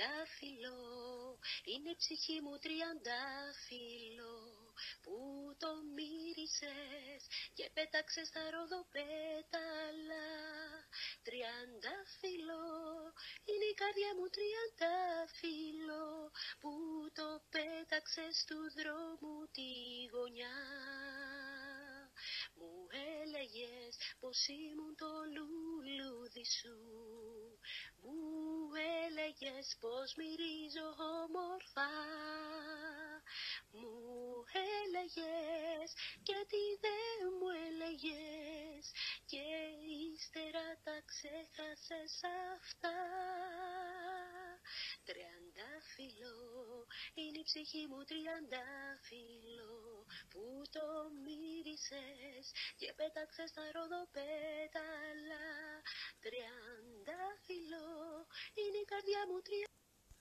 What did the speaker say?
Τριαντάφυλλο, είναι η ψυχή μου τριαντάφυλλο που το μύρισες και πέταξες στα ροδοπέταλα. Τριαντάφυλλο, είναι η καρδιά μου τριαντάφυλλο που το πέταξες του δρόμου τη γωνιά. Μου έλεγες πως ήμουν το λουλούδι σου μου έλεγες πως μυρίζω όμορφα. Μου έλεγες και τι δεν μου έλεγες Και ύστερα τα ξέχασες αυτά. Τριαντάφυλλο, είναι η ψυχή μου τριαντάφυλλο Που το μύρισες και πέταξες τα ροδοπέταλα Τριαντάφυλλο, είναι η καρδιά μου τριαντάφυλλο